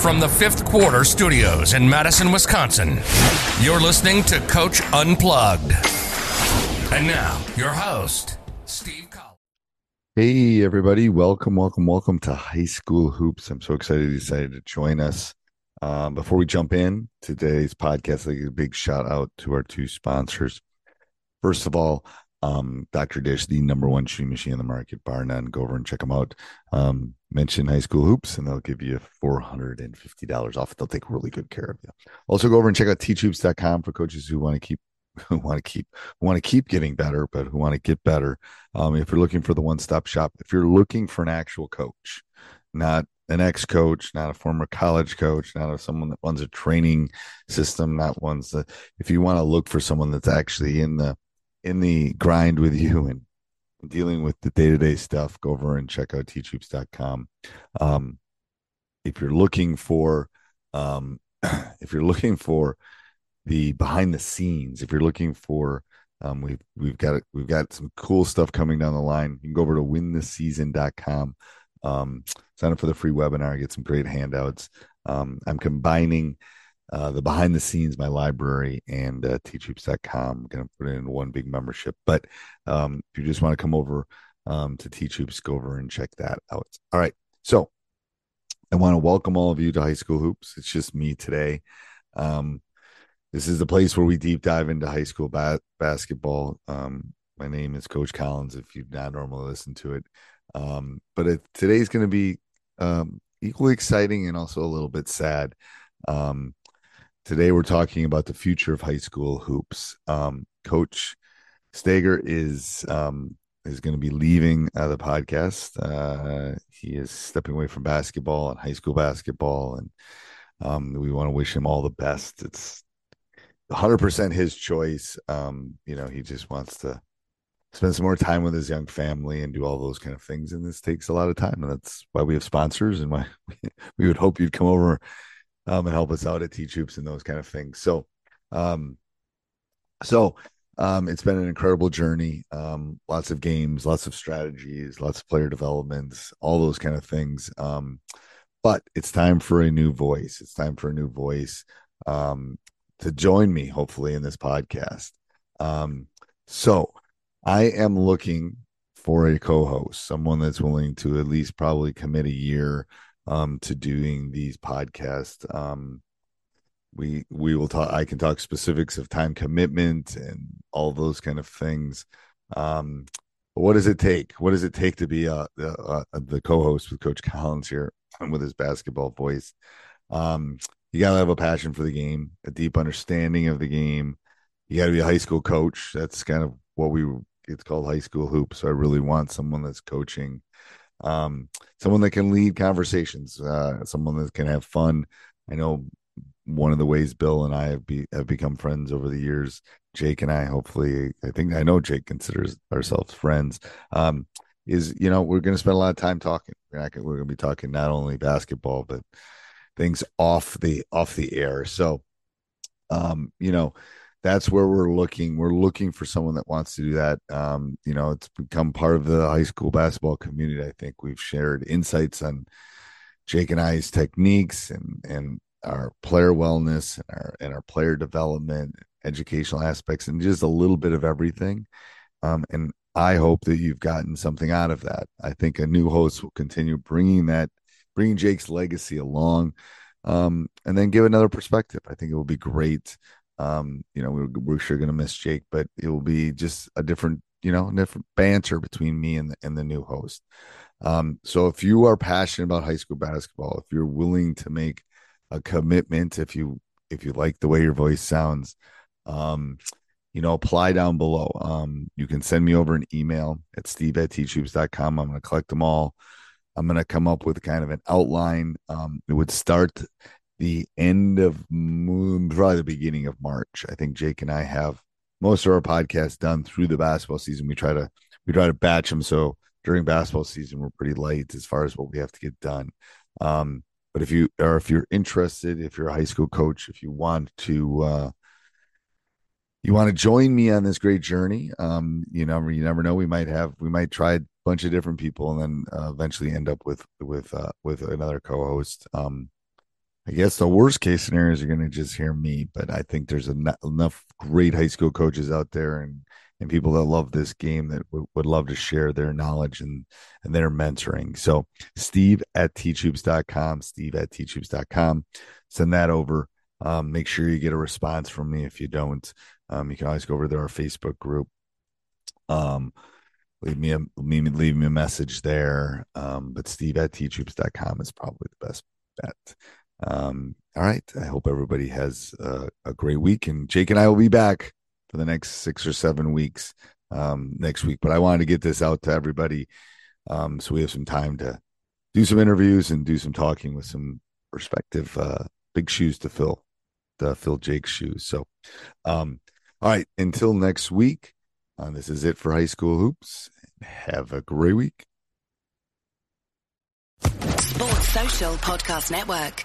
From the fifth quarter studios in Madison, Wisconsin, you're listening to Coach Unplugged. And now, your host, Steve Collins. Hey, everybody. Welcome, welcome, welcome to High School Hoops. I'm so excited you decided to join us. Um, before we jump in today's podcast, I give a big shout out to our two sponsors. First of all, um, Dr. Dish, the number one shoe machine in the market, bar none. Go over and check them out. Um, mention high school hoops and they'll give you $450 off. They'll take really good care of you. Also go over and check out teachhoops.com for coaches who want to keep who want to keep want to keep getting better, but who want to get better. Um, if you're looking for the one-stop shop, if you're looking for an actual coach, not an ex-coach, not a former college coach, not a, someone that runs a training system, not ones that if you want to look for someone that's actually in the in the grind with you and dealing with the day-to-day stuff go over and check out teachhoops.com um, if you're looking for um, if you're looking for the behind the scenes if you're looking for um, we've we've got we've got some cool stuff coming down the line you can go over to wintheseason.com um, sign up for the free webinar get some great handouts. Um, i'm combining uh, the behind the scenes, my library, and uh, teachhoops.com. I'm going to put it in one big membership. But um, if you just want to come over um, to Teach Hoops, go over and check that out. All right. So I want to welcome all of you to High School Hoops. It's just me today. Um, this is the place where we deep dive into high school ba- basketball. Um, my name is Coach Collins. If you've not normally listened to it, um, but it, today's going to be um, equally exciting and also a little bit sad. Um, Today we're talking about the future of high school hoops. Um, Coach Stager is um, is going to be leaving uh, the podcast. Uh, he is stepping away from basketball and high school basketball, and um, we want to wish him all the best. It's 100% his choice. Um, you know, he just wants to spend some more time with his young family and do all those kind of things, and this takes a lot of time, and that's why we have sponsors, and why we would hope you'd come over um, and help us out at Teach Hoops and those kind of things. So, um, so um, it's been an incredible journey. Um, lots of games, lots of strategies, lots of player developments, all those kind of things. Um, but it's time for a new voice. It's time for a new voice um, to join me, hopefully, in this podcast. Um, so I am looking for a co-host, someone that's willing to at least probably commit a year um, to doing these podcasts. Um, we we will talk. I can talk specifics of time commitment and all those kind of things. Um, what does it take? What does it take to be uh, the, uh, the co-host with Coach Collins here with his basketball voice? Um, you got to have a passion for the game, a deep understanding of the game. You got to be a high school coach. That's kind of what we it's called high school hoops. So I really want someone that's coaching um, someone that can lead conversations, uh, someone that can have fun. I know one of the ways Bill and I have, be, have become friends over the years. Jake and I, hopefully, I think I know Jake considers ourselves friends. Um, is you know we're going to spend a lot of time talking. We're not we're going to be talking not only basketball but things off the off the air. So, um, you know, that's where we're looking. We're looking for someone that wants to do that. Um, you know, it's become part of the high school basketball community. I think we've shared insights on Jake and I's techniques and and our player wellness and our and our player development, educational aspects, and just a little bit of everything. Um, and I hope that you've gotten something out of that. I think a new host will continue bringing that, bringing Jake's legacy along, um, and then give another perspective. I think it will be great. Um, you know, we're, we're sure going to miss Jake, but it will be just a different, you know, different banter between me and the, and the new host. Um, so if you are passionate about high school basketball, if you're willing to make a commitment, if you if you like the way your voice sounds, um, you know, apply down below. Um, you can send me over an email at steve at teachhoops.com. I'm going to collect them all. I'm going to come up with kind of an outline. Um, it would start the end of probably the beginning of March. I think Jake and I have most of our podcasts done through the basketball season. We try to we try to batch them so during basketball season we're pretty light as far as what we have to get done. Um, but if you or if you're interested, if you're a high school coach, if you want to uh, you want to join me on this great journey, um, you never you never know. We might have we might try a bunch of different people and then uh, eventually end up with with uh, with another co-host. Um, I guess the worst case scenario is you're going to just hear me, but I think there's en- enough great high school coaches out there and and people that love this game that w- would love to share their knowledge and and their mentoring. So Steve at teachhoops.com, Steve at teachhoops.com. Send that over. Um, make sure you get a response from me if you don't. Um, you can always go over to our Facebook group. Um, leave me a leave, me a message there. Um, but Steve at teachhoops.com is probably the best bet. Um, all right. I hope everybody has a, a great week, and Jake and I will be back for the next six or seven weeks um, next week. But I wanted to get this out to everybody, um, so we have some time to do some interviews and do some talking with some perspective, uh, big shoes to fill, to fill Jake's shoes. So, um, all right, until next week, uh, this is it for High School Hoops. Have a great week. Sports Social Podcast Network.